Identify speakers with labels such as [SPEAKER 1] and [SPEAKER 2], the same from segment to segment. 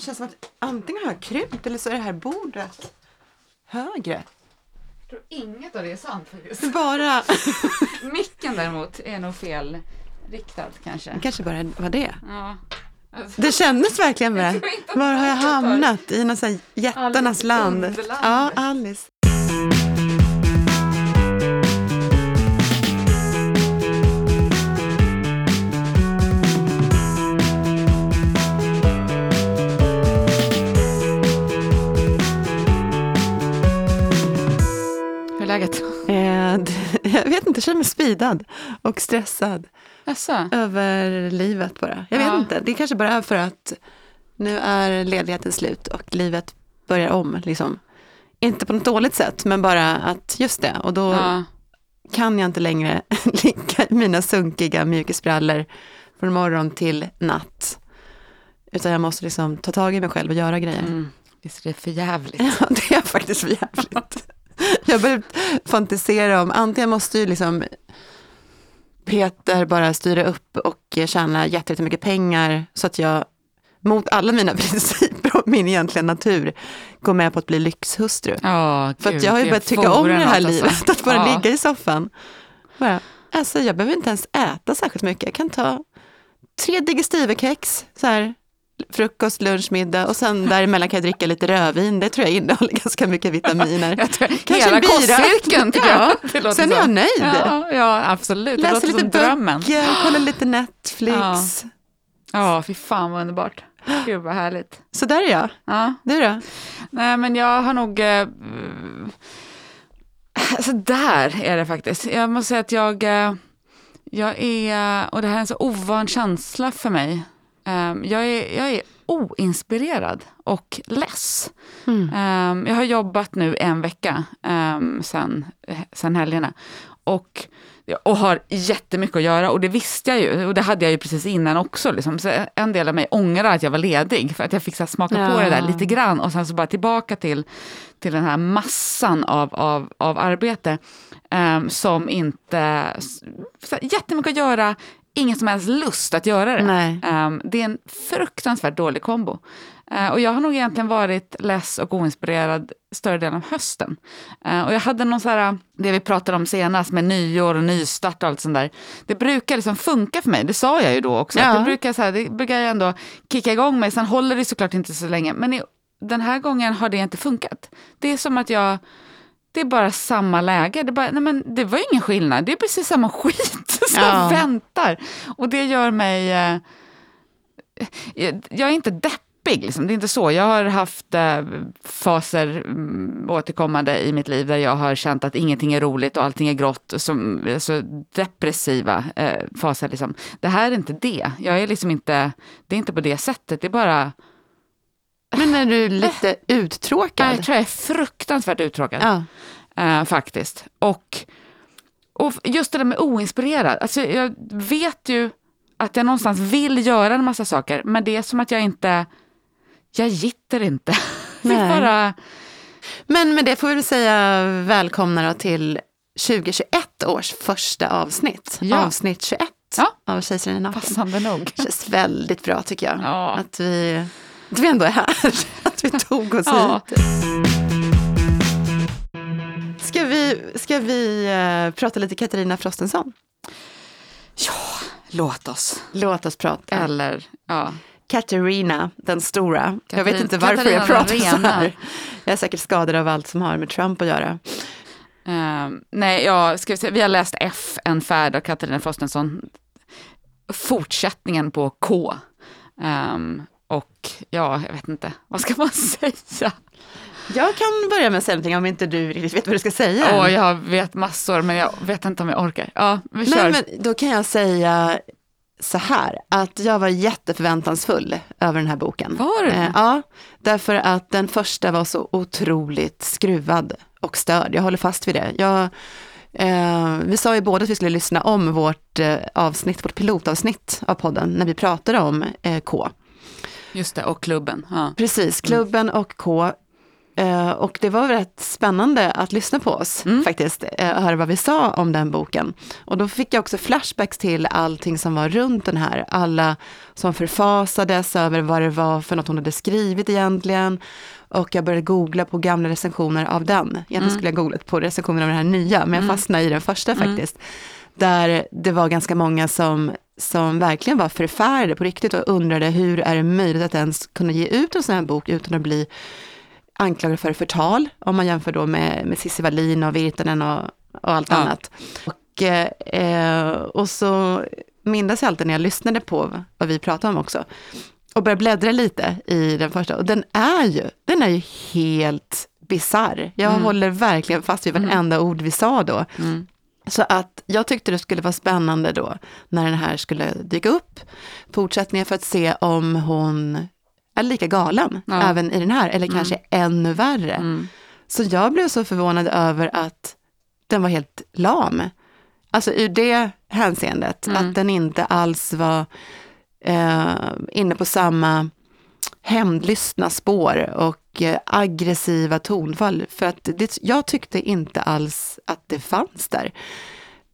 [SPEAKER 1] Det känns som att antingen har jag krympt eller så är det här bordet högre.
[SPEAKER 2] Jag tror inget av det är sant faktiskt.
[SPEAKER 1] Bara...
[SPEAKER 2] Micken däremot är nog fel riktad kanske.
[SPEAKER 1] Det kanske bara var det.
[SPEAKER 2] Ja. Alltså,
[SPEAKER 1] Det kändes verkligen med Var har jag
[SPEAKER 2] något
[SPEAKER 1] hamnat? I någon sån här jättarnas land. Ja, Alice. jag vet inte, jag känner mig speedad och stressad
[SPEAKER 2] Jaså?
[SPEAKER 1] över livet bara. Jag vet
[SPEAKER 2] Ja.
[SPEAKER 1] inte, det kanske bara är för att nu är ledigheten slut och livet börjar om. Liksom. Inte på något dåligt sätt, men bara att just det. Och då
[SPEAKER 2] Ja.
[SPEAKER 1] kan jag inte längre ligga i mina sunkiga mjukisbrallor från morgon till natt. Utan jag måste liksom ta tag i mig själv och göra grejer.
[SPEAKER 2] Mm. Visst är det för jävligt?
[SPEAKER 1] Ja, det är faktiskt för jävligt. Jag börjar fantisera om, antingen måste ju liksom Peter bara styra upp och tjäna jättemycket pengar så att jag mot alla mina principer och min egentliga natur går med på att bli lyxhustru.
[SPEAKER 2] Ja,
[SPEAKER 1] För att jag har ju börjat tycka om det här
[SPEAKER 2] alltså.
[SPEAKER 1] livet, att bara
[SPEAKER 2] Ja.
[SPEAKER 1] ligga i soffan. Bara, alltså jag behöver inte ens äta särskilt mycket, jag kan ta tre digestivekex, så här, frukost, lunch, middag och sen däremellan kan jag dricka lite rödvin, det tror jag innehåller ganska mycket vitaminer.
[SPEAKER 2] Jag tror,
[SPEAKER 1] Kanske
[SPEAKER 2] hela kostcirkeln tycker
[SPEAKER 1] Ja,
[SPEAKER 2] jag. Låter
[SPEAKER 1] sen är jag nöjd.
[SPEAKER 2] Ja, ja absolut. Det
[SPEAKER 1] Läser lite
[SPEAKER 2] som drömmen.
[SPEAKER 1] böcker, kollar lite Netflix.
[SPEAKER 2] Ja. Ja, fy fan vad underbart. Gud vad härligt.
[SPEAKER 1] Så där är jag.
[SPEAKER 2] Ja.
[SPEAKER 1] Du då?
[SPEAKER 2] Nej, men jag har nog... Eh, alltså där är det faktiskt. Jag måste säga att jag... Eh, jag är... Och det här är en så ovan känsla för mig. Eh, jag, är, jag är oinspirerad och less. Eh, jag har jobbat nu en vecka eh, sen, sen helgerna. Och, och har jättemycket att göra och det visste jag ju och det hade jag ju precis innan också. Liksom. Så en del av mig ångrar att jag var ledig för att jag fick så smaka på
[SPEAKER 1] Ja.
[SPEAKER 2] det där lite grann och sen så bara tillbaka till, till den här massan av, av, av arbete ehm, som inte... Så här, jättemycket att göra, ingen som helst lust att göra det. Ehm, det är en fruktansvärt dålig kombo. Eh, och jag har nog egentligen varit less och oinspirerad större delen av hösten. Eh, och jag hade någon så här, det vi pratade om senast med nyår och nystart och allt sånt där. Det brukar liksom funka för mig, det sa jag ju då också.
[SPEAKER 1] Ja.
[SPEAKER 2] Det, brukar, så här, det brukar jag ändå kicka igång mig, sen håller det såklart inte så länge. Men i, den här gången har det inte funkat. Det är som att jag det är bara samma läge. Det, bara, nej men det var ingen skillnad, det är precis samma skit som
[SPEAKER 1] Ja.
[SPEAKER 2] väntar. Och det gör mig... Eh, jag jag är inte deppig, liksom. det är inte så. Jag har haft eh, faser mm, återkommande i mitt liv där jag har känt att ingenting är roligt och allting är grått. Som, alltså, depressiva eh, faser. Liksom. Det här är inte det. Jag är liksom inte, det är inte på det sättet. Det är bara...
[SPEAKER 1] Men är du lite uttråkad?
[SPEAKER 2] Jag tror jag är fruktansvärt uttråkad.
[SPEAKER 1] Ja.
[SPEAKER 2] Eh, faktiskt. Och, och just det där med oinspirerad. Alltså, jag vet ju att jag någonstans vill göra en massa saker, men det är som att jag inte... Jag gitter inte.
[SPEAKER 1] Nej.
[SPEAKER 2] bara...
[SPEAKER 1] Men med det får vi säga välkomna då till 2021 års första avsnitt.
[SPEAKER 2] Ja.
[SPEAKER 1] Avsnitt 21
[SPEAKER 2] Ja.
[SPEAKER 1] av Kejsaren är naken.
[SPEAKER 2] Passande nog.
[SPEAKER 1] Det känns väldigt bra tycker jag.
[SPEAKER 2] Ja.
[SPEAKER 1] Att, vi, att vi ändå är här. Att vi tog oss
[SPEAKER 2] Ja.
[SPEAKER 1] hit. Ska vi, ska vi eh, prata lite Katarina Frostenson?
[SPEAKER 2] Ja, låt oss.
[SPEAKER 1] Låt oss prata.
[SPEAKER 2] Eller, ja.
[SPEAKER 1] Katarina, den stora. jag vet
[SPEAKER 2] Katarina-
[SPEAKER 1] inte varför
[SPEAKER 2] Katarina
[SPEAKER 1] jag pratar så här. Jag är säkert skadad av allt som har med Trump att göra.
[SPEAKER 2] Ehm, nej, ja, ska vi, se, vi har läst F, En färd av Katarina Frostenson. Fortsättningen på K. Ehm, och ja, jag vet inte, vad ska man säga?
[SPEAKER 1] Jag kan börja med någonting om inte du riktigt vet vad du ska säga.
[SPEAKER 2] Åh, jag vet massor, men jag vet inte om jag orkar. Ja, vi kör.
[SPEAKER 1] Nej, men då kan jag säga så här, att jag var jätteförväntansfull över den här boken.
[SPEAKER 2] Var du?
[SPEAKER 1] Eh, ja, därför att den första var så otroligt skruvad och störd. Jag håller fast vid det. Jag, eh, vi sa ju båda att vi skulle lyssna om vårt eh, avsnitt, vårt pilotavsnitt av podden, när vi pratade om eh, K.
[SPEAKER 2] Just det, och klubben. Ja.
[SPEAKER 1] Precis, klubben och K. Eh, och det var rätt spännande att lyssna på oss
[SPEAKER 2] Mm.
[SPEAKER 1] faktiskt, eh, och höra vad vi sa om den boken. Och då fick jag också flashbacks till allting som var runt den här. Alla som förfasades över vad det var för något hon hade skrivit egentligen. Och jag började googla på gamla recensioner av den. Egentligen
[SPEAKER 2] Mm.
[SPEAKER 1] skulle jag googlat på recensioner av den här nya, men jag fastnade i den första faktiskt. Där det var ganska många som, som verkligen var förfärade på riktigt och undrade hur är det möjligt att ens kunna ge ut en sån här bok utan att bli anklagad för förtal, om man jämför då med, med Cissi Wallin och Virtanen och, och allt
[SPEAKER 2] Ja.
[SPEAKER 1] annat. Och, eh, och så minns jag alltid när jag lyssnade på vad vi pratade om också, och började bläddra lite i den första, och den är ju, den är ju helt bisarr. Jag
[SPEAKER 2] Mm.
[SPEAKER 1] håller verkligen fast vid varenda ord vi sa då.
[SPEAKER 2] Mm.
[SPEAKER 1] Så att jag tyckte det skulle vara spännande då, när den här skulle dyka upp, fortsättningen för att se om hon är lika galen,
[SPEAKER 2] Ja.
[SPEAKER 1] även i den här, eller kanske ännu värre.
[SPEAKER 2] Mm.
[SPEAKER 1] Så jag blev så förvånad över att den var helt lam. Alltså ur det hänseendet,
[SPEAKER 2] Mm.
[SPEAKER 1] att den inte alls var eh, inne på samma hämndlystna spår och eh, aggressiva tonfall. För att det, jag tyckte inte alls att det fanns där.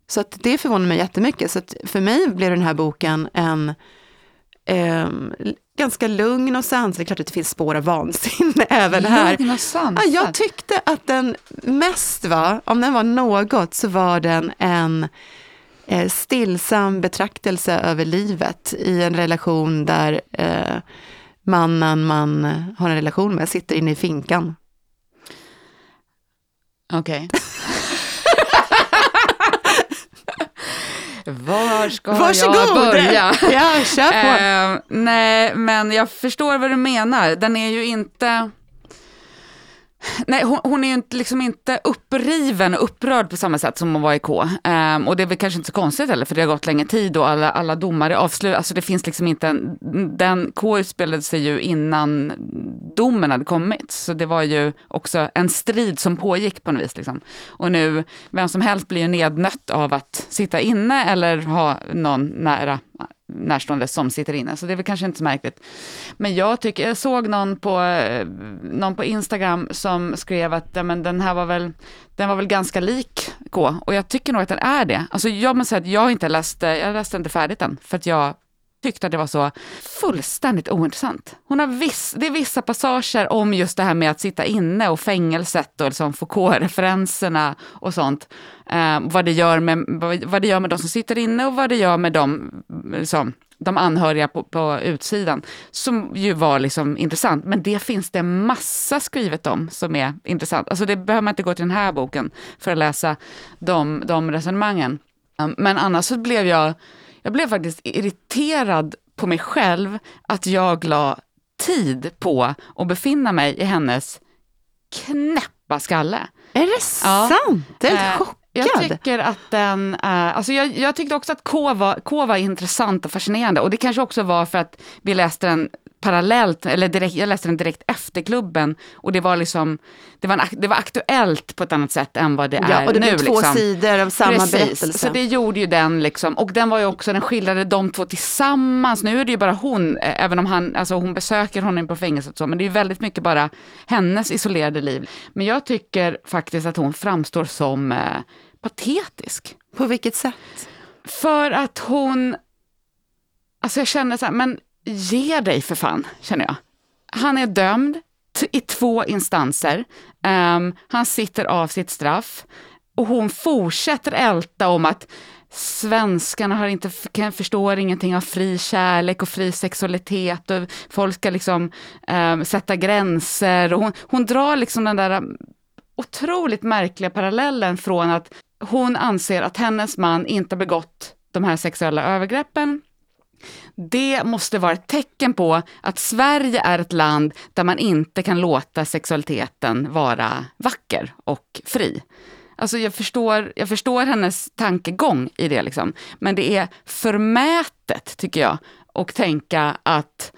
[SPEAKER 1] Så att det förvånar mig jättemycket. Så för mig blev den här boken en eh, ganska lugn och sansad. Klart att det finns spår av vansinne även här.
[SPEAKER 2] Lugn och sansad.
[SPEAKER 1] Ja, jag tyckte att den mest var, om den var något, så var den en eh, stillsam betraktelse över livet i en relation där eh, mannen man har en relation med sitter inne i finkan.
[SPEAKER 2] Okej. Var ska
[SPEAKER 1] Varsågod!
[SPEAKER 2] jag börja?
[SPEAKER 1] Ja, kör på.
[SPEAKER 2] Eh, nej, men jag förstår vad du menar. Den är ju inte... Nej, hon, hon är ju inte, liksom inte uppriven och upprörd på samma sätt som hon var i K. Um, och det är väl kanske inte så konstigt heller, för det har gått länge tid och alla, alla domar är avslutade. Alltså det finns liksom inte en, den K utspelade sig ju innan domen hade kommit. Så det var ju också en strid som pågick på något vis. Liksom. Och nu, vem som helst blir ju nednött av att sitta inne eller ha någon nära närstående som sitter inne, så det är väl kanske inte så märkligt. Men jag tycker, jag såg någon på, eh, någon på Instagram som skrev att ja, men den här var väl, den var väl ganska lik K, och jag tycker nog att den är det. Alltså jag måste säga att jag inte läste, eh, jag läste inte färdigt den, för att jag tyckte att det var så fullständigt ointressant. Hon har viss, det är vissa passager om just det här med att sitta inne och fängelset och liksom Foucault-referenserna och sånt. Eh, vad, det gör med, vad, det gör med de som sitter inne och vad det gör med de, liksom, de anhöriga på, på utsidan. Som ju var liksom intressant, men det finns det massa skrivet om som är intressant. Alltså det behöver man inte gå till den här boken för att läsa de, de resonemangen. Eh, men annars så blev jag, jag blev faktiskt irriterad på mig själv att jag la tid på att befinna mig i hennes knäppa skalle.
[SPEAKER 1] Är det
[SPEAKER 2] Ja.
[SPEAKER 1] sant? Jag är
[SPEAKER 2] Eh,
[SPEAKER 1] helt chockad.
[SPEAKER 2] Jag tycker att den, eh, alltså jag, jag tyckte också att K var, K var intressant och fascinerande och det kanske också var för att vi läste den parallellt, eller direkt, jag läste den direkt efter klubben och det var liksom, det var, en, det var aktuellt på ett annat sätt än vad det är
[SPEAKER 1] ja, och det
[SPEAKER 2] nu.
[SPEAKER 1] blir två
[SPEAKER 2] liksom.
[SPEAKER 1] sidor av samma
[SPEAKER 2] Precis,
[SPEAKER 1] berättelse.
[SPEAKER 2] så det gjorde ju den liksom, och den var ju också, den skildrade de två tillsammans, nu är det ju bara hon, eh, även om han, alltså hon besöker honom på fängelset och så, men det är ju väldigt mycket bara hennes isolerade liv. Men jag tycker faktiskt att hon framstår som eh, patetisk.
[SPEAKER 1] På vilket sätt?
[SPEAKER 2] För att hon, alltså jag känner så här, men ge dig för fan, känner jag. Han är dömd t- i två instanser. Um, han sitter av sitt straff och hon fortsätter älta om att svenskarna har inte, kan, förstår ingenting av fri kärlek och fri sexualitet och folk ska liksom um, sätta gränser. Och hon, hon drar liksom den där ehm, otroligt märkliga parallellen från att hon anser att hennes man inte begått de här sexuella övergreppen. Det måste vara ett tecken på att Sverige är ett land där man inte kan låta sexualiteten vara vacker och fri. Alltså jag förstår, jag förstår hennes tankegång i det, liksom. men det är förmätet, tycker jag, att tänka att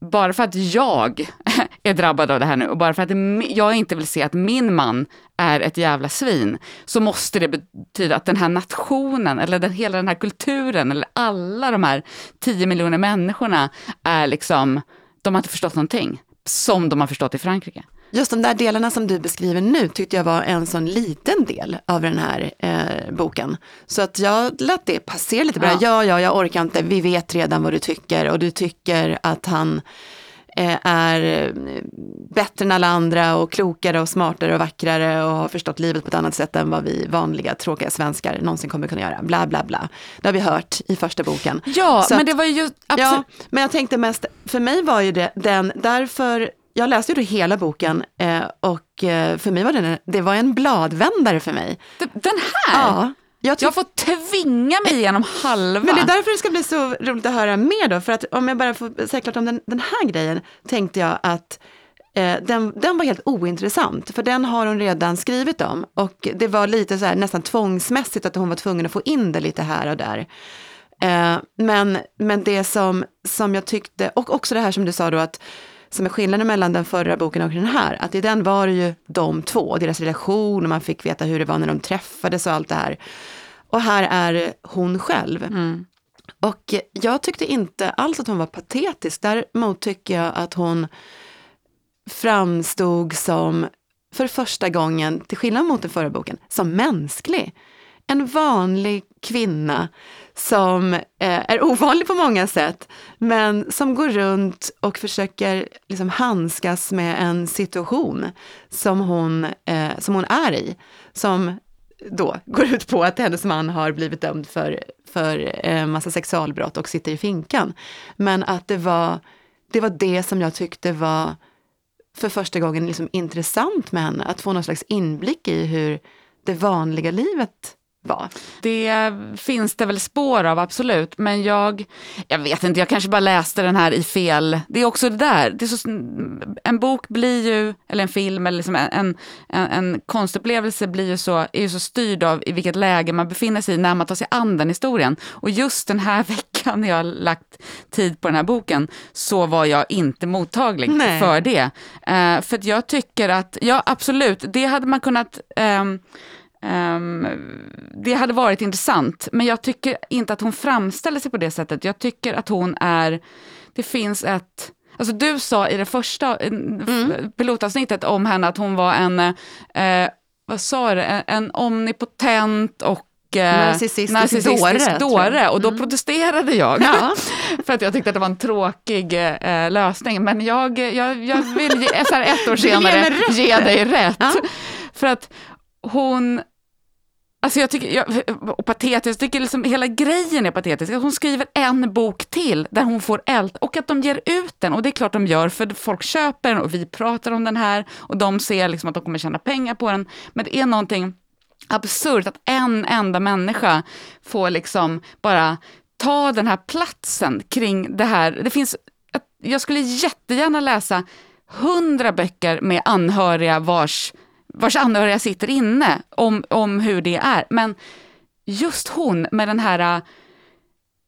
[SPEAKER 2] bara för att jag är drabbad av det här nu och bara för att jag inte vill se att min man är ett jävla svin, så måste det betyda att den här nationen, eller den, hela den här kulturen, eller alla de här 10 miljoner människorna är liksom, de har inte förstått någonting, som de har förstått i Frankrike.
[SPEAKER 1] Just de där delarna som du beskriver nu tyckte jag var en sån liten del av den här eh, boken. Så att jag lät det passera lite bra.
[SPEAKER 2] Ja.
[SPEAKER 1] Ja. ja, jag orkar inte, vi vet redan vad du tycker och du tycker att han är eh, bättre än alla andra och klokare och smartare och vackrare och har förstått livet på ett annat sätt än vad vi vanliga tråkiga svenskar någonsin kommer kunna göra. Bla bla bla. Det har vi hört i första boken.
[SPEAKER 2] Ja,
[SPEAKER 1] Så
[SPEAKER 2] men
[SPEAKER 1] att-
[SPEAKER 2] det var ju.
[SPEAKER 1] Ja, men jag tänkte mest, för mig var ju det den, därför, jag läste ju då hela boken eh, och eh, för mig var det, det var en bladvändare för mig.
[SPEAKER 2] Den här,
[SPEAKER 1] Ja, jag
[SPEAKER 2] jag får tvinga mig igenom halva.
[SPEAKER 1] men det är därför det ska bli så roligt att höra mer då, för att om jag bara får säga klart om den, den här grejen, tänkte jag att eh, den, den var helt ointressant, för den har hon redan skrivit om. Och det var lite så här nästan tvångsmässigt att hon var tvungen att få in det lite här och där. Eh, men, men det som, som jag tyckte, och också det här som du sa då, att som är skillnaden mellan den förra boken och den här, att i den var det ju de två, deras relation, och man fick veta hur det var när de träffades och allt det här. Och här är hon själv.
[SPEAKER 2] Mm.
[SPEAKER 1] Och jag tyckte inte alls att hon var patetisk. Däremot tycker jag att hon framstod som, för första gången, till skillnad mot den förra boken, som mänsklig. En vanlig kvinna som eh, är ovanlig på många sätt, men som går runt och försöker liksom handskas med en situation som hon, eh, som hon är i. Som då går ut på att hennes man har blivit dömd för, för eh, massa sexualbrott och sitter i finkan. Men att det var, det var det som jag tyckte var för första gången liksom intressant med henne, att få någon slags inblick i hur det vanliga livet var.
[SPEAKER 2] Det finns det väl spår av, absolut. Men jag, jag vet inte, jag kanske bara läste den här i fel... Det är också det där, det så, en bok blir ju, eller en film, eller liksom en, en, en konstupplevelse blir ju så, är ju så styrd av i vilket läge man befinner sig i när man tar sig an den historien. Och just den här veckan när jag har lagt tid på den här boken så var jag inte mottaglig
[SPEAKER 1] Nej.
[SPEAKER 2] för det. Eh, för jag tycker att, ja absolut, det hade man kunnat ehm, Ehm, det hade varit intressant, men jag tycker inte att hon framställer sig på det sättet. Jag tycker att hon är, det finns ett, alltså du sa i det första eh, f- pilotavsnittet om henne att hon var en, eh, vad sa du, en, en omnipotent och eh,
[SPEAKER 1] Narcissistisk
[SPEAKER 2] narcissistisk
[SPEAKER 1] dåre,
[SPEAKER 2] dåre. Och då protesterade jag.
[SPEAKER 1] Ja.
[SPEAKER 2] För att jag tyckte att det var en tråkig eh, lösning. Men jag, jag, jag vill ge, så här ett år senare ge dig rätt.
[SPEAKER 1] Ja.
[SPEAKER 2] För att hon... Alltså jag tycker, jag, och patetiskt, jag tycker liksom hela grejen är patetisk. Att hon skriver en bok till där hon får eld och att de ger ut den. Och det är klart de gör, för folk köper den och vi pratar om den här och de ser liksom att de kommer tjäna pengar på den. Men det är någonting absurt att en enda människa får liksom bara ta den här platsen kring det här. Det finns, jag skulle jättegärna läsa hundra böcker med anhöriga vars, vars anhöriga sitter inne om, om hur det är. Men just hon med den här äh,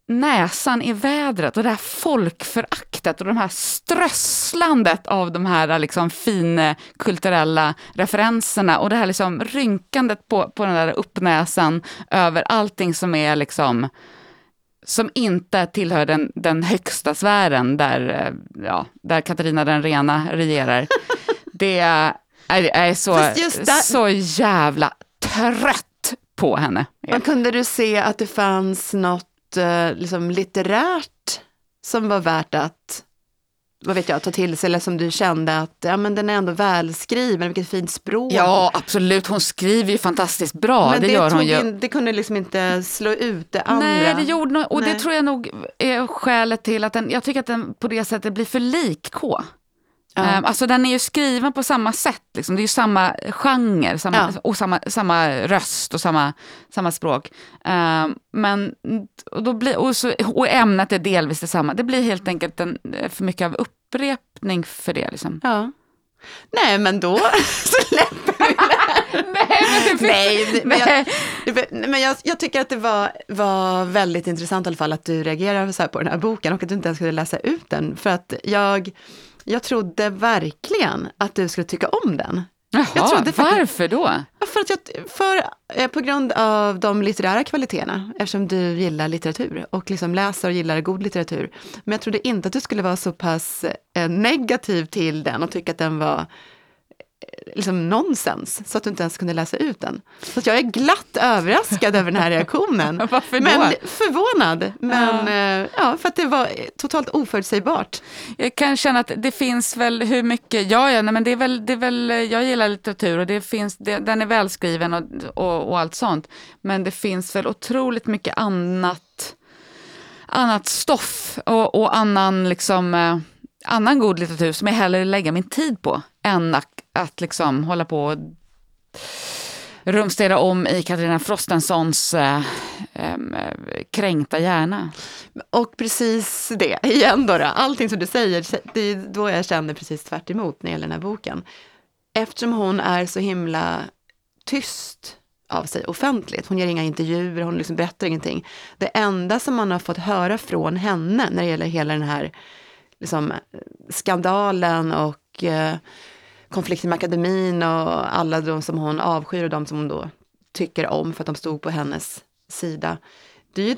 [SPEAKER 2] näsan i vädret och det här folkföraktet och de här strösslandet av de här liksom fina kulturella referenserna och det här liksom rynkandet på, på den där uppnäsan över allting som är liksom som inte tillhör den, den högsta sfären där, eh, ja, där Katarina den rena regerar. Det är, är så,
[SPEAKER 1] där-
[SPEAKER 2] så jävla trött på henne.
[SPEAKER 1] Men kunde du se att det fanns något eh, liksom litterärt som var värt att vad vet jag, ta till sig eller som du kände att ja, men den är ändå välskriven, vilket fint språk.
[SPEAKER 2] Ja, absolut. Hon skriver ju fantastiskt bra.
[SPEAKER 1] men
[SPEAKER 2] det, gör hon ju.
[SPEAKER 1] In, det kunde liksom inte slå ut det andra.
[SPEAKER 2] Nej, det gjorde nog, och det
[SPEAKER 1] Nej.
[SPEAKER 2] tror jag nog är skälet till att den, jag tycker att den på det sättet blir för lik K.
[SPEAKER 1] Ja.
[SPEAKER 2] Ehm, alltså den är ju skriven på samma sätt, liksom. det är ju samma genre samma,
[SPEAKER 1] Ja.
[SPEAKER 2] och samma, samma röst och samma, samma språk. Ehm, men, och, då blir, och, så, och ämnet är delvis detsamma. Det blir helt enkelt en, för mycket av upprepning för det. Liksom.
[SPEAKER 1] Ja. Nej, men då släpper vi
[SPEAKER 2] Nej, men det
[SPEAKER 1] Nej, men jag,
[SPEAKER 2] Nej.
[SPEAKER 1] det- men jag, jag tycker att det var, var väldigt intressant i alla fall att du reagerar så på den här boken och att du inte ens skulle läsa ut den. För att jag, jag trodde verkligen att du skulle tycka om den.
[SPEAKER 2] Jaha,
[SPEAKER 1] trodde faktiskt-
[SPEAKER 2] varför då?
[SPEAKER 1] För att jag, för, eh, på grund av de litterära kvaliteterna, eftersom du gillar litteratur och liksom läser och gillar god litteratur. Men jag trodde inte att du skulle vara så pass eh, negativ till den och tycka att den var liksom nonsens så att du inte ens kunde läsa ut den. Så jag är glatt överraskad över den här reaktionen.
[SPEAKER 2] Varför?
[SPEAKER 1] Men förvånad, men ja. ja. för att det var totalt oförutsägbart.
[SPEAKER 2] Jag kan känna att det finns väl hur mycket, ja, ja nej, men det är väl, det är väl, jag gillar litteratur och det finns, det, den är välskriven och, och, och allt sånt. Men det finns väl otroligt mycket annat, annat stoff och, och annan liksom eh, annan god litteratur som jag hellre lägger min tid på än att, att liksom hålla på och rumstera om i Katarina Frostensons äh, äh, kränkta hjärna.
[SPEAKER 1] Och precis det, igen då, då, allting som du säger, det är då jag känner precis tvärt emot när det gäller den här boken. Eftersom hon är så himla tyst av sig offentligt. Hon ger inga intervjuer, hon liksom berättar ingenting. Det enda som man har fått höra från henne när det gäller hela den här liksom, skandalen och eh, konflikten med akademin och alla de som hon avskyr och de som hon då tycker om för att de stod på hennes sida. Det är ju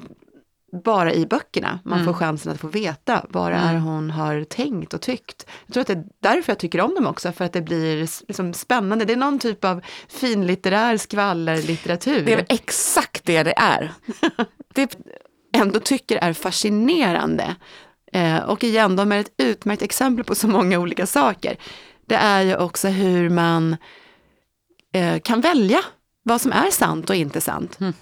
[SPEAKER 1] bara i böckerna man mm. får chansen att få veta vad det är mm. hon har tänkt och tyckt. Jag tror att det är därför jag tycker om dem också, för att det blir liksom spännande. Det är någon typ av finlitterär skvallerlitteratur.
[SPEAKER 2] Det är exakt det det är.
[SPEAKER 1] det ändå tycker är fascinerande. Eh, och igen, de är ett utmärkt exempel på så många olika saker. Det är ju också hur man eh, kan välja vad som är sant och inte sant.
[SPEAKER 2] Mm.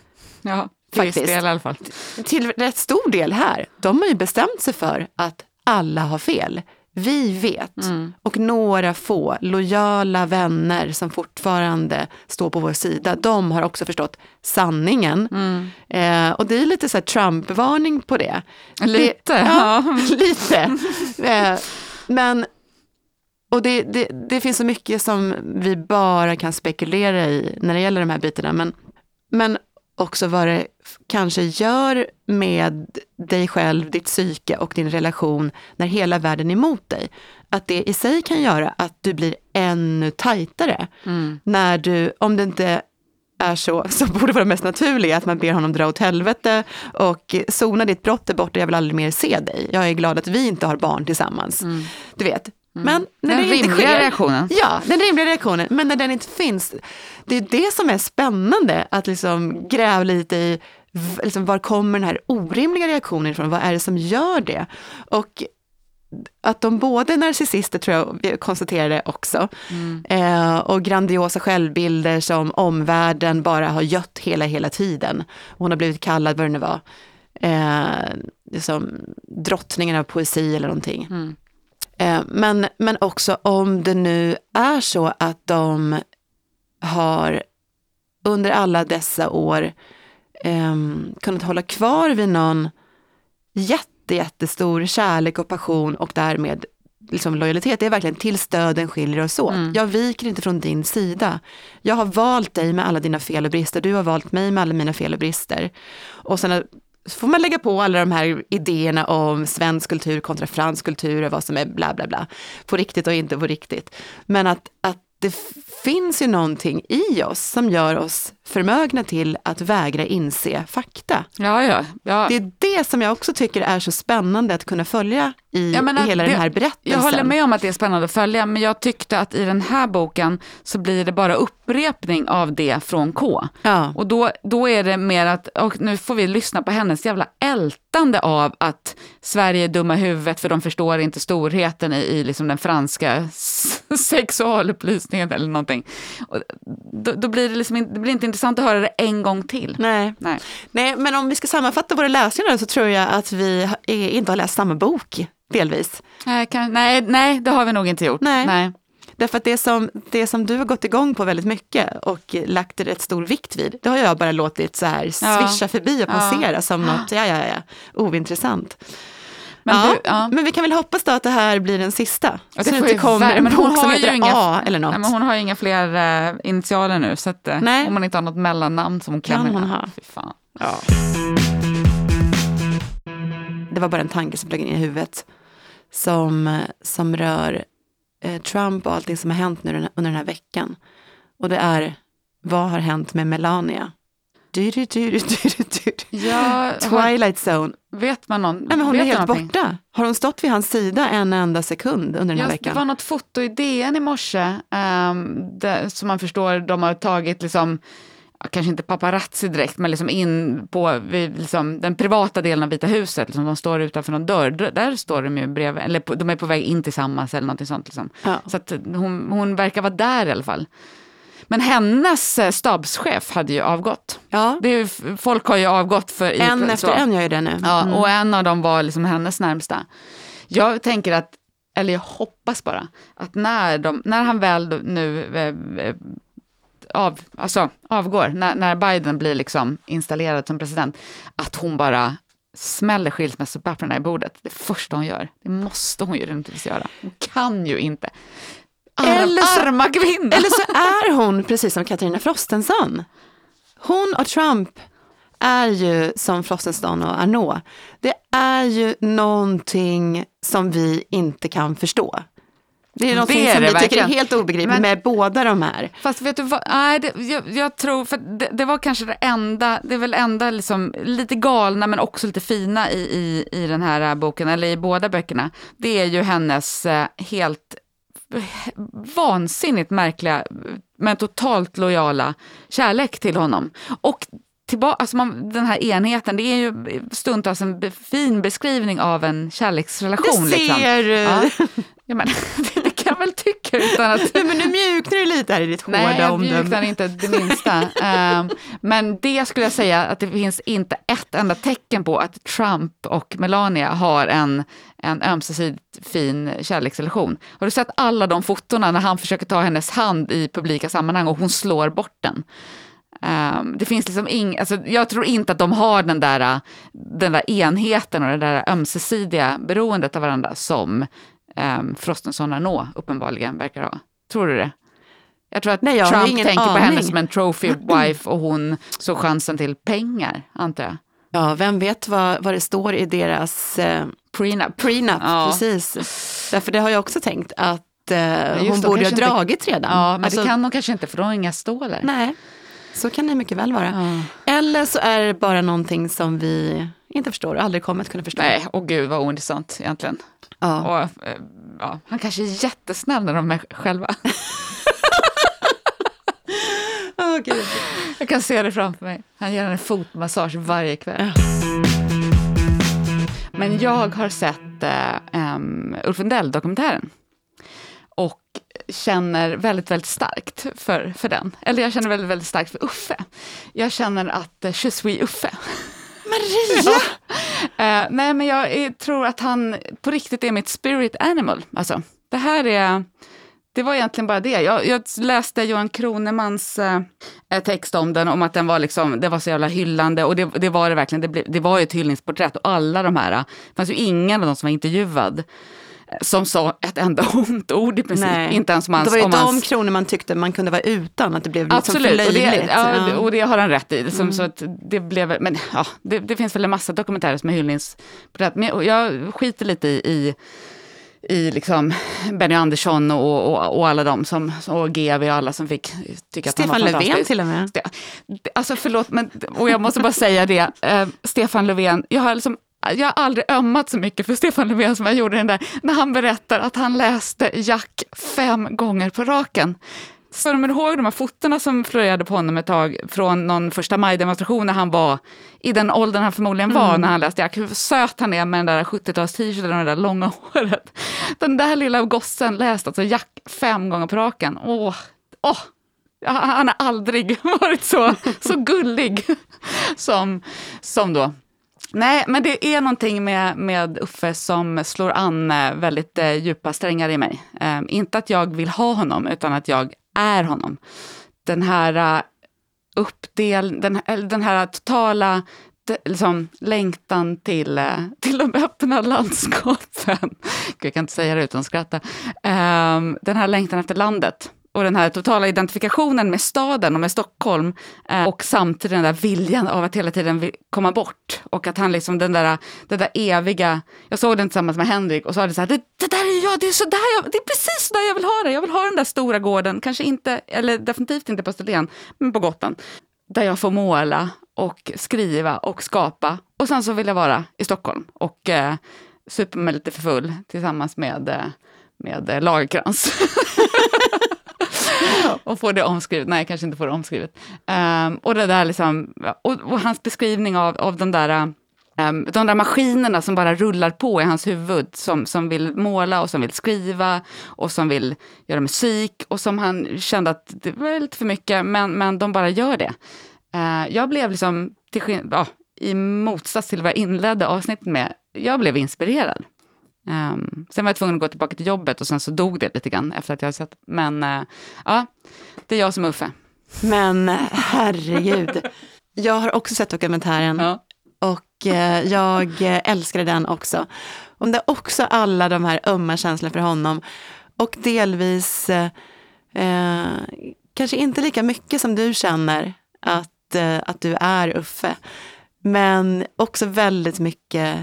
[SPEAKER 2] Ja, till viss del i alla fall.
[SPEAKER 1] Till rätt stor del här. De har ju bestämt sig för att alla har fel. Vi vet. Mm. Och några få lojala vänner som fortfarande står på vår sida, de har också förstått sanningen. Mm. Eh, och det är lite så Trump-varning på det.
[SPEAKER 2] Lite?
[SPEAKER 1] Det, ja, lite. Eh, men, och det, det, det, finns så mycket som vi bara kan spekulera i när det gäller de här bitarna. Men, men också vad det kanske gör med dig själv, ditt psyke och din relation när hela världen är emot dig. Att det i sig kan göra att du blir ännu tajtare. Mm. När du, om det inte är så, så borde vara det mest naturliga att man ber honom dra åt helvete och sona ditt brott är borta, jag vill aldrig mer se dig. Jag är glad att vi inte har barn tillsammans. Mm. Du vet.
[SPEAKER 2] Men när den det rimliga inte sker, reaktionen.
[SPEAKER 1] Ja, den rimliga reaktionen. Men när den inte finns, det är det som är spännande, att liksom gräva lite i liksom, var kommer den här orimliga reaktionen ifrån? Vad är det som gör det? Och att de både narcissister, tror jag vi konstaterade också, mm. eh, och grandiosa självbilder som omvärlden bara har gött hela, hela tiden. Hon har blivit kallad, vad det nu var, eh, liksom, drottningen av poesi eller någonting. Mm. Eh, men, men också om det nu är så att de har under alla dessa år eh, kunnat hålla kvar vid någon jätte, jättestor kärlek och passion och därmed liksom lojalitet. Det är verkligen tills döden skiljer oss åt. Mm. Jag viker inte från din sida. Jag har valt dig med alla dina fel och brister. Du har valt mig med alla mina fel och brister. Och sen så får man lägga på alla de här idéerna om svensk kultur kontra fransk kultur och vad som är bla bla bla. På riktigt och inte på riktigt. Men att, att det finns ju någonting i oss som gör oss förmögna till att vägra inse fakta.
[SPEAKER 2] Ja, ja, ja.
[SPEAKER 1] Det är det som jag också tycker är så spännande att kunna följa i, menar, hela det, den här berättelsen.
[SPEAKER 2] Jag håller med om att det är spännande att följa, men jag tyckte att i den här boken så blir det bara upprepning av det från K. Ja. Och då, då är det mer att, och nu får vi lyssna på hennes jävla ältande av att Sverige är dumma huvudet för de förstår inte storheten i, i liksom den franska sexualupplysningen eller någonting. Och då, då, blir det, liksom, det blir inte intressant att höra det en gång till.
[SPEAKER 1] Nej. Nej. Nej, men om vi ska sammanfatta våra läsningar så tror jag att vi inte har läst samma bok, delvis.
[SPEAKER 2] Nej, kan, nej, nej, det har vi nog inte gjort.
[SPEAKER 1] Nej. nej. Därför att det som, det som du har gått igång på väldigt mycket och lagt rätt stor vikt vid, det har jag bara låtit så här svischa ja. förbi och passera ja. som något, ja, ja, ja, ointressant. Men, ja, du, ja. men vi kan väl hoppas då att det här blir den sista.
[SPEAKER 2] Ja, det, det kommer en bok som heter inga, A eller något. Nej, men hon har ju inga fler uh, initialer nu, så att, uh, om hon inte har något mellannamn som hon
[SPEAKER 1] kan
[SPEAKER 2] hon
[SPEAKER 1] ha. Fy fan. Ja. Det var bara en tanke som flög in i huvudet som, som rör eh, Trump och allting som har hänt nu under den här veckan. Och det är, vad har hänt med Melania? Du, du, du.
[SPEAKER 2] Ja,
[SPEAKER 1] Twilight Zone.
[SPEAKER 2] vet man någon?
[SPEAKER 1] Nej, men hon är helt
[SPEAKER 2] någonting?
[SPEAKER 1] borta. Har hon stått vid hans sida en enda sekund under den här
[SPEAKER 2] Ja, det
[SPEAKER 1] veckan?
[SPEAKER 2] var något foto i DN i morse um, där, som man förstår de har tagit liksom kanske inte paparazzi direkt, men liksom in på vid, liksom, den privata delen av Vita huset. Liksom, de står utanför någon dörr. Där, står de ju bredvid, eller på, de är på väg in tillsammans eller något sånt. Liksom.
[SPEAKER 1] Ja.
[SPEAKER 2] Så att hon, hon verkar vara där i alla fall. Men hennes eh, stabschef hade ju avgått.
[SPEAKER 1] Ja,
[SPEAKER 2] Det är, folk har ju avgått för...
[SPEAKER 1] en
[SPEAKER 2] så.
[SPEAKER 1] efter en gör ju det nu.
[SPEAKER 2] Ja,
[SPEAKER 1] Mm.
[SPEAKER 2] och en av dem var liksom hennes närmsta. Jag tänker att, eller jag hoppas bara, att när, de, när han väl nu eh, eh, av, alltså, avgår, när, när Biden blir liksom installerad som president, att hon bara smäller skilsmässopapperna i bordet. Det första hon gör. Det måste hon ju rimligtvis göra. Hon kan ju inte.
[SPEAKER 1] Eller så-
[SPEAKER 2] arma kvinna!
[SPEAKER 1] Eller så är hon precis som Katarina Frostenson. Hon och Trump är ju som Frostenson och Arnault. Det är ju någonting som vi inte kan förstå. Det är
[SPEAKER 2] är
[SPEAKER 1] som vi tycker är
[SPEAKER 2] verkligen.
[SPEAKER 1] helt obegripligt med båda de här.
[SPEAKER 2] Fast vet du vad, nej, det, jag, jag tror, för det, det var kanske det enda, det är väl enda liksom, lite galna men också lite fina i, i, i den här boken, eller i båda böckerna. Det är ju hennes eh, helt vansinnigt märkliga men totalt lojala kärlek till honom. Och tillbaka, alltså man, den här enheten, det är ju stundtals en fin beskrivning av en kärleksrelation.
[SPEAKER 1] Det
[SPEAKER 2] liksom.
[SPEAKER 1] ser du.
[SPEAKER 2] Ja. Ja, men, jag väl tycka utan att...
[SPEAKER 1] Nej, men nu mjuknar du lite här i ditt
[SPEAKER 2] Nej,
[SPEAKER 1] hårda
[SPEAKER 2] jag
[SPEAKER 1] omdöme.
[SPEAKER 2] mjuknar inte det minsta. Ehm, men det skulle jag säga att det finns inte ett enda tecken på att Trump och Melania har en, en ömsesidigt fin kärleksrelation. Har du sett alla de fotona när han försöker ta hennes hand i publika sammanhang och hon slår bort den? Ehm, det finns liksom ing, alltså, jag tror inte att de har den där, den där enheten och det där ömsesidiga beroendet av varandra som um, Frostenson Arnault uppenbarligen verkar ha. Tror du det? Jag tror att
[SPEAKER 1] Nej, jag
[SPEAKER 2] Trump tänker på
[SPEAKER 1] aning.
[SPEAKER 2] henne som en trophy wife och hon såg chansen till pengar, antar jag.
[SPEAKER 1] Ja, vem vet vad, vad det står i deras eh,
[SPEAKER 2] Prenup.
[SPEAKER 1] prenup,
[SPEAKER 2] Ja.
[SPEAKER 1] precis. Därför det har jag också tänkt att eh,
[SPEAKER 2] just
[SPEAKER 1] hon borde ha
[SPEAKER 2] kanske inte-
[SPEAKER 1] dragit redan.
[SPEAKER 2] Ja, men
[SPEAKER 1] Alltså,
[SPEAKER 2] det kan hon kanske inte för de har inga stålar.
[SPEAKER 1] Nej, så kan det mycket väl vara.
[SPEAKER 2] Ja.
[SPEAKER 1] Eller så är det bara någonting som vi inte förstår och aldrig kommer att kunna förstå.
[SPEAKER 2] Nej, och gud vad ointressant egentligen.
[SPEAKER 1] Ja.
[SPEAKER 2] Och, eh, ja, han kanske är jättesnäll när de är själva.
[SPEAKER 1] Åh, Gud.
[SPEAKER 2] Jag kan se det framför mig. Han ger henne fotmassage varje kväll. Men jag har sett eh, um, Ulf Lundell-dokumentären. Och känner väldigt, väldigt starkt för, för den. Eller jag känner väldigt, väldigt starkt för Uffe. Jag känner att eh, je suis Uffe.
[SPEAKER 1] Maria!
[SPEAKER 2] uh, nej, men jag är, tror att han på riktigt är mitt spirit animal. Alltså, det här är... Det var egentligen bara det. Jag, jag läste Johan Kronemans eh, eh, text om den, om att den var, liksom, det var så jävla hyllande. Och det, det var det verkligen. Det, ble, det var ju ett hyllningsporträtt. Och alla de här, det fanns ju ingen av dem som var intervjuad som sa ett enda ont ord i princip.
[SPEAKER 1] Nej.
[SPEAKER 2] Inte ens om
[SPEAKER 1] Det var ju de
[SPEAKER 2] hans
[SPEAKER 1] kronor man tyckte man kunde vara utan, att det blev liksom
[SPEAKER 2] Absolut, och det, ja, och det har han rätt i. Som, så att det, blev, men, ja, det, det finns väl en massa dokumentärer som är hyllningsporträtt. Men jag, skiter lite i, i, i liksom Benny Andersson och, och, och alla de som, och GV och alla som fick tycka att
[SPEAKER 1] Stefan
[SPEAKER 2] han var
[SPEAKER 1] Löfven
[SPEAKER 2] fantastisk.
[SPEAKER 1] till och med.
[SPEAKER 2] Alltså förlåt, men, och jag måste bara säga det. Eh, Stefan Löfven, jag har, liksom, jag har aldrig ömmat så mycket för Stefan Löfven som jag gjorde den där, när han berättar att han läste Jack fem gånger på raken. Så de ihåg de här fotona som florerade på honom ett tag från någon första maj-demonstration när han var i den åldern han förmodligen var
[SPEAKER 1] Mm.
[SPEAKER 2] när han läste Jack. Hur söt han är med den där 70-tals-t-shirten och det där långa håret. Den där lilla gossen läste alltså Jack fem gånger på raken. Åh, åh, Han har aldrig varit så, så gullig som, som då. Nej, men det är någonting med, med Uffe som slår an eh, väldigt eh, djupa strängar i mig. Eh, inte att jag vill ha honom, utan att jag är honom. Den här eh, uppdel, den, den här totala liksom, längtan till, eh, till de öppna landskapen. Gud, jag kan inte säga det utan att skratta. Ehm, den här längtan efter landet och den här totala identifikationen med staden och med Stockholm eh, och samtidigt den där viljan av att hela tiden komma bort. Och att han liksom den där, det där eviga, jag såg den tillsammans med Henrik och sa det så här, det, det där är jag, det är så där jag, det är precis så där jag vill ha det. Jag vill ha den där stora gården, kanske inte, eller definitivt inte på Österlen, men på Gotland. Där jag får måla och skriva och skapa. Och sen så vill jag vara i Stockholm och eh, supa mig lite för full tillsammans med, eh, med eh, Lagerkrans. och får det omskrivet. Nej, kanske inte får det omskrivet. Um, och det där liksom, och, och, hans beskrivning av, av den där Um, de där maskinerna som bara rullar på i hans huvud, som, som vill måla och som vill skriva och som vill göra musik och som han kände att det var lite för mycket, men, men de bara gör det. Uh, jag blev liksom, till, ja, i motsats till vad jag inledde avsnittet med, jag blev inspirerad. Um, sen var jag tvungen att gå tillbaka till jobbet och sen så dog det lite grann efter att jag hade sett. Men uh, ja, det är jag som är Uffe.
[SPEAKER 1] Men herregud. Jag har också sett dokumentären. Ja. Och eh, jag älskade den också. Och det är också alla de här ömma känslorna för honom. Och delvis, eh, eh, kanske inte lika mycket som du känner att, eh, att du är Uffe. Men också väldigt mycket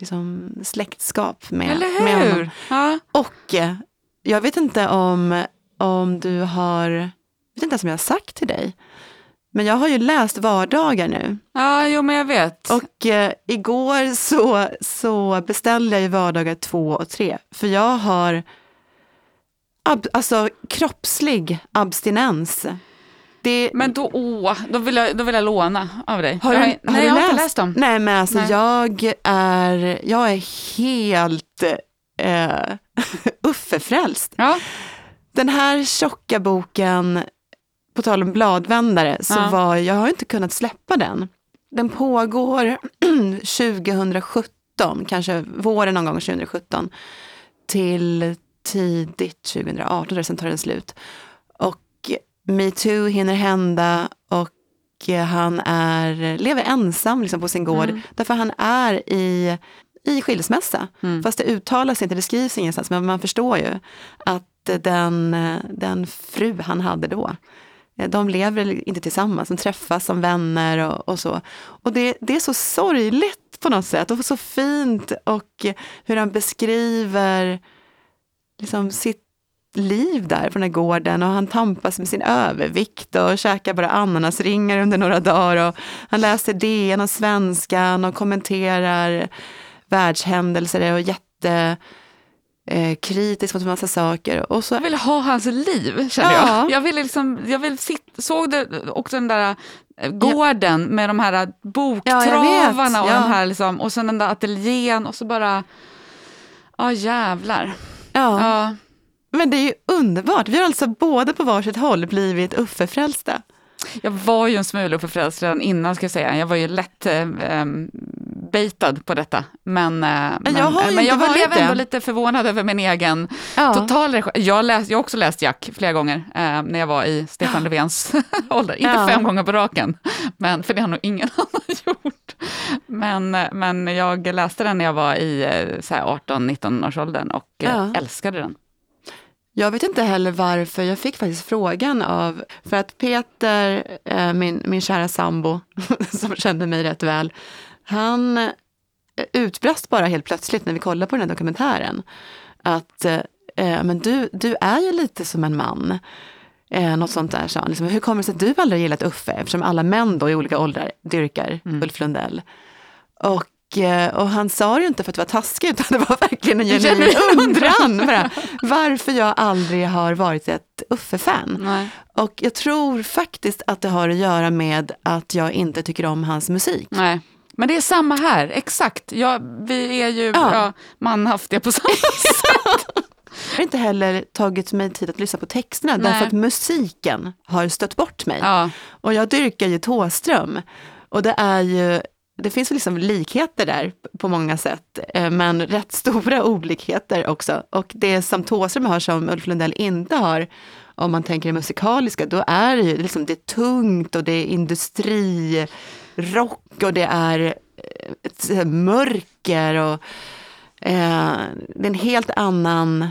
[SPEAKER 1] liksom, släktskap med, med honom. Ja. Och eh, jag vet inte om, om du har, jag vet inte ens om jag har sagt till dig, men jag har ju läst vardagar nu.
[SPEAKER 2] Ja, jo men jag vet.
[SPEAKER 1] Och eh, igår så, så beställde jag ju vardagar två och tre. För jag har ab, alltså kroppslig abstinens.
[SPEAKER 2] Det, men då, åh, då, vill jag, då vill jag låna av dig.
[SPEAKER 1] Har du,
[SPEAKER 2] jag,
[SPEAKER 1] har
[SPEAKER 2] nej,
[SPEAKER 1] du
[SPEAKER 2] jag
[SPEAKER 1] läst?
[SPEAKER 2] har inte läst dem.
[SPEAKER 1] Nej, men alltså nej. jag är, jag är helt eh, Uffe-frälst.
[SPEAKER 2] Ja.
[SPEAKER 1] Den här tjocka boken på tal om bladvändare, så ja. var, jag har inte kunnat släppa den. Den pågår 2017, kanske våren någon gång 2017, till tidigt 2018, sen tar den slut. Metoo hinner hända och han är, lever ensam liksom på sin gård, mm. därför han är i, i skilsmässa. Mm. Fast det uttalas inte, det skrivs ingenstans, men man förstår ju att den, den fru han hade då, Eh, de lever inte tillsammans, de träffas som vänner och, och så. Och det, det, är så sorgligt på något sätt och så fint och hur han beskriver liksom sitt liv där på den här gården och han tampas med sin övervikt och käkar bara ananasringar under några dagar och han läser DN och svenskan och kommenterar världshändelser och jätte eh, kritisk mot massa saker. Och så,
[SPEAKER 2] jag vill ha hans liv, känner ja. jag. Jag vill liksom, jag vill sitta, såg du också den där eh, gården ja. med de här boktravarna ja, och, den här liksom, och sen den där ateljén och så bara, ja jävlar.
[SPEAKER 1] Ja. Men det är ju underbart, vi har alltså båda på varsitt håll blivit Uffe-frälsta.
[SPEAKER 2] Jag var ju en smula Uffe-frälst redan innan, ska jag säga. Jag var ju lätt eh, baitad på detta. Men, men,
[SPEAKER 1] men jag, har
[SPEAKER 2] men jag
[SPEAKER 1] var
[SPEAKER 2] blev ändå lite förvånad över min egen ja. total jag, läs, jag har också läst Jack flera gånger eh, när jag var i Stefan ja. Löfvens ålder. Inte ja. fem gånger på raken, men, för det har nog ingen annan gjort. Men, men jag läste den när jag var i 18-19 års åldern och ja. älskade den.
[SPEAKER 1] Jag vet inte heller varför, jag fick faktiskt frågan av, för att Peter, eh, min, min kära sambo, som kände mig rätt väl, han eh, utbrast bara helt plötsligt när vi kollade på den här dokumentären att eh, men du, du är ju lite som en man. Eh, något sånt där sa han. Liksom, hur kommer det sig att du aldrig gillat Uffe? Eftersom alla män då i olika åldrar dyrkar mm. Ulf Lundell. Och, och han sa det ju inte för att vara taskig, utan det var verkligen en genuin undran. Bara, varför jag aldrig har varit ett Uffe-fan. Och jag tror faktiskt att det har att göra med att jag inte tycker om hans musik.
[SPEAKER 2] Nej. Men det är samma här, exakt. Ja, vi är ju ja. Ja, manhaftiga på samma sätt.
[SPEAKER 1] Jag har inte heller tagit mig tid att lyssna på texterna Nej. därför att musiken har stött bort mig. Ja. Och jag dyrkar ju Tåström. Och det är ju, det finns liksom likheter där på många sätt, eh, men rätt stora olikheter också. Och det som Thåström har som Ulf Lundell inte har, om man tänker det musikaliska, då är det ju liksom det är tungt och det är industrirock och det är eh, ett eh, mörker och eh, det är en helt annan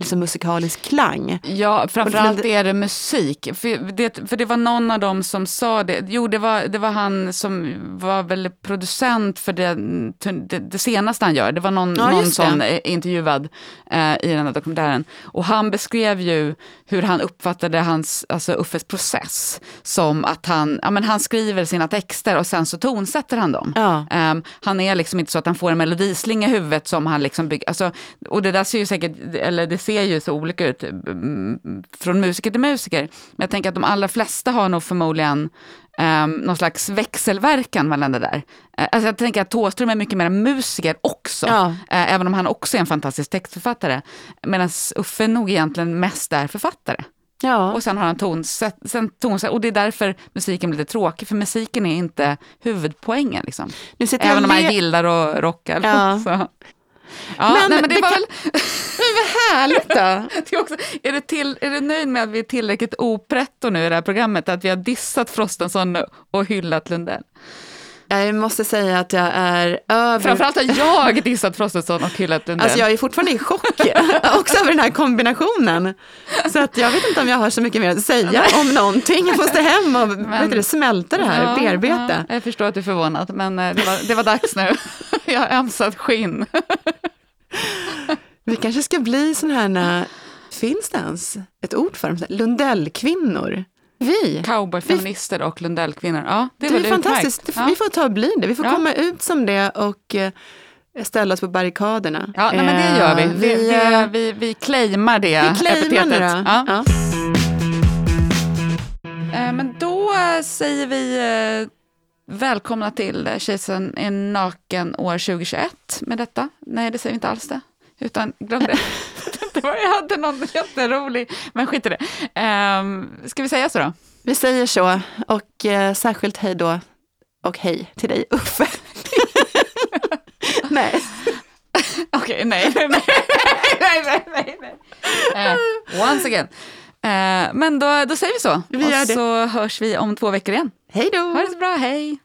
[SPEAKER 1] liksom musikalisk klang.
[SPEAKER 2] Ja, framförallt är det musik. För det, för det var någon av dem som sa det. Jo, det var, det var han som var väl producent för det, det, det senaste han gör. Det var någon,
[SPEAKER 1] Ja,
[SPEAKER 2] någon sån eh, intervjuad eh, i den här dokumentären. Och han beskrev ju hur han uppfattade hans, alltså Uffes process som att han, ja, men han skriver sina texter och sen så tonsätter han dem.
[SPEAKER 1] Ja.
[SPEAKER 2] Ehm, han är liksom inte så att han får en melodislinga i huvudet som han liksom bygger, alltså, och det där ser ju säkert, eller det ser ju så olika ut mm, från musiker till musiker. Men jag tänker att de allra flesta har nog förmodligen um, någon slags växelverkan mellan det där. Eh, alltså jag tänker att Thåström är mycket mer musiker också,
[SPEAKER 1] Ja.
[SPEAKER 2] eh, även om han också är en fantastisk textförfattare. Medan Uffe nog egentligen mest är författare.
[SPEAKER 1] Ja.
[SPEAKER 2] Och sen har han tonsätt, sen tonsätt, och det är därför musiken blir lite tråkig, för musiken är inte huvudpoängen. Liksom. Även om man gillar och rockar.
[SPEAKER 1] Ja.
[SPEAKER 2] Så. Ja,
[SPEAKER 1] Men
[SPEAKER 2] nej, men det,
[SPEAKER 1] det
[SPEAKER 2] var väl...
[SPEAKER 1] Vad härligt då!
[SPEAKER 2] det är, också, är, du till, är du nöjd med att vi är tillräckligt opretto nu i det här programmet? Att vi har dissat Frostenson och hyllat Lundell?
[SPEAKER 1] Jag måste säga att jag är över...
[SPEAKER 2] Framförallt har jag dissat Frostenson och hyllat Lundell.
[SPEAKER 1] Alltså jag är fortfarande i chock också över den här kombinationen. Så att jag vet inte om jag har så mycket mer att säga om någonting. Jag måste hem och vet du, smälta det här,
[SPEAKER 2] Ja,
[SPEAKER 1] bearbeta.
[SPEAKER 2] Ja, jag förstår att du är förvånad, men eh, det var, det var dags nu. Jag har ömsat skinn.
[SPEAKER 1] Vi kanske ska bli sån här, finns det ens ett ord för dem? Lundellkvinnor. Vi.
[SPEAKER 2] Cowboyfeminister och Lundellkvinnor. Ja, det är,
[SPEAKER 1] Det är fantastiskt.
[SPEAKER 2] utmärkt.
[SPEAKER 1] Vi får ta och bli det. Vi får
[SPEAKER 2] Ja.
[SPEAKER 1] komma ut som det och eh, ställa oss på barrikaderna.
[SPEAKER 2] Ja, nej, men det gör vi.
[SPEAKER 1] Eh,
[SPEAKER 2] Vi, vi,
[SPEAKER 1] eh,
[SPEAKER 2] vi, vi claimar det
[SPEAKER 1] vi claimar
[SPEAKER 2] epitetet. Ja.
[SPEAKER 1] Ja.
[SPEAKER 2] Men då säger vi välkomna till Kejsaren är naken år 2021 med detta. Nej, det säger vi inte alls det. Utan glöm det. det var, jag hade någon jätterolig, men skit i det. Um, ska vi säga så då?
[SPEAKER 1] Vi säger så och eh, särskilt hej då och hej till dig Uffe. Nej.
[SPEAKER 2] Okej, nej, nej, nej, nej, nej, nej, nej. Eh, once again. Eh, men då, då säger vi så.
[SPEAKER 1] Vi
[SPEAKER 2] och så hörs vi om två veckor igen.
[SPEAKER 1] Hej då!
[SPEAKER 2] Ha det så bra, hej!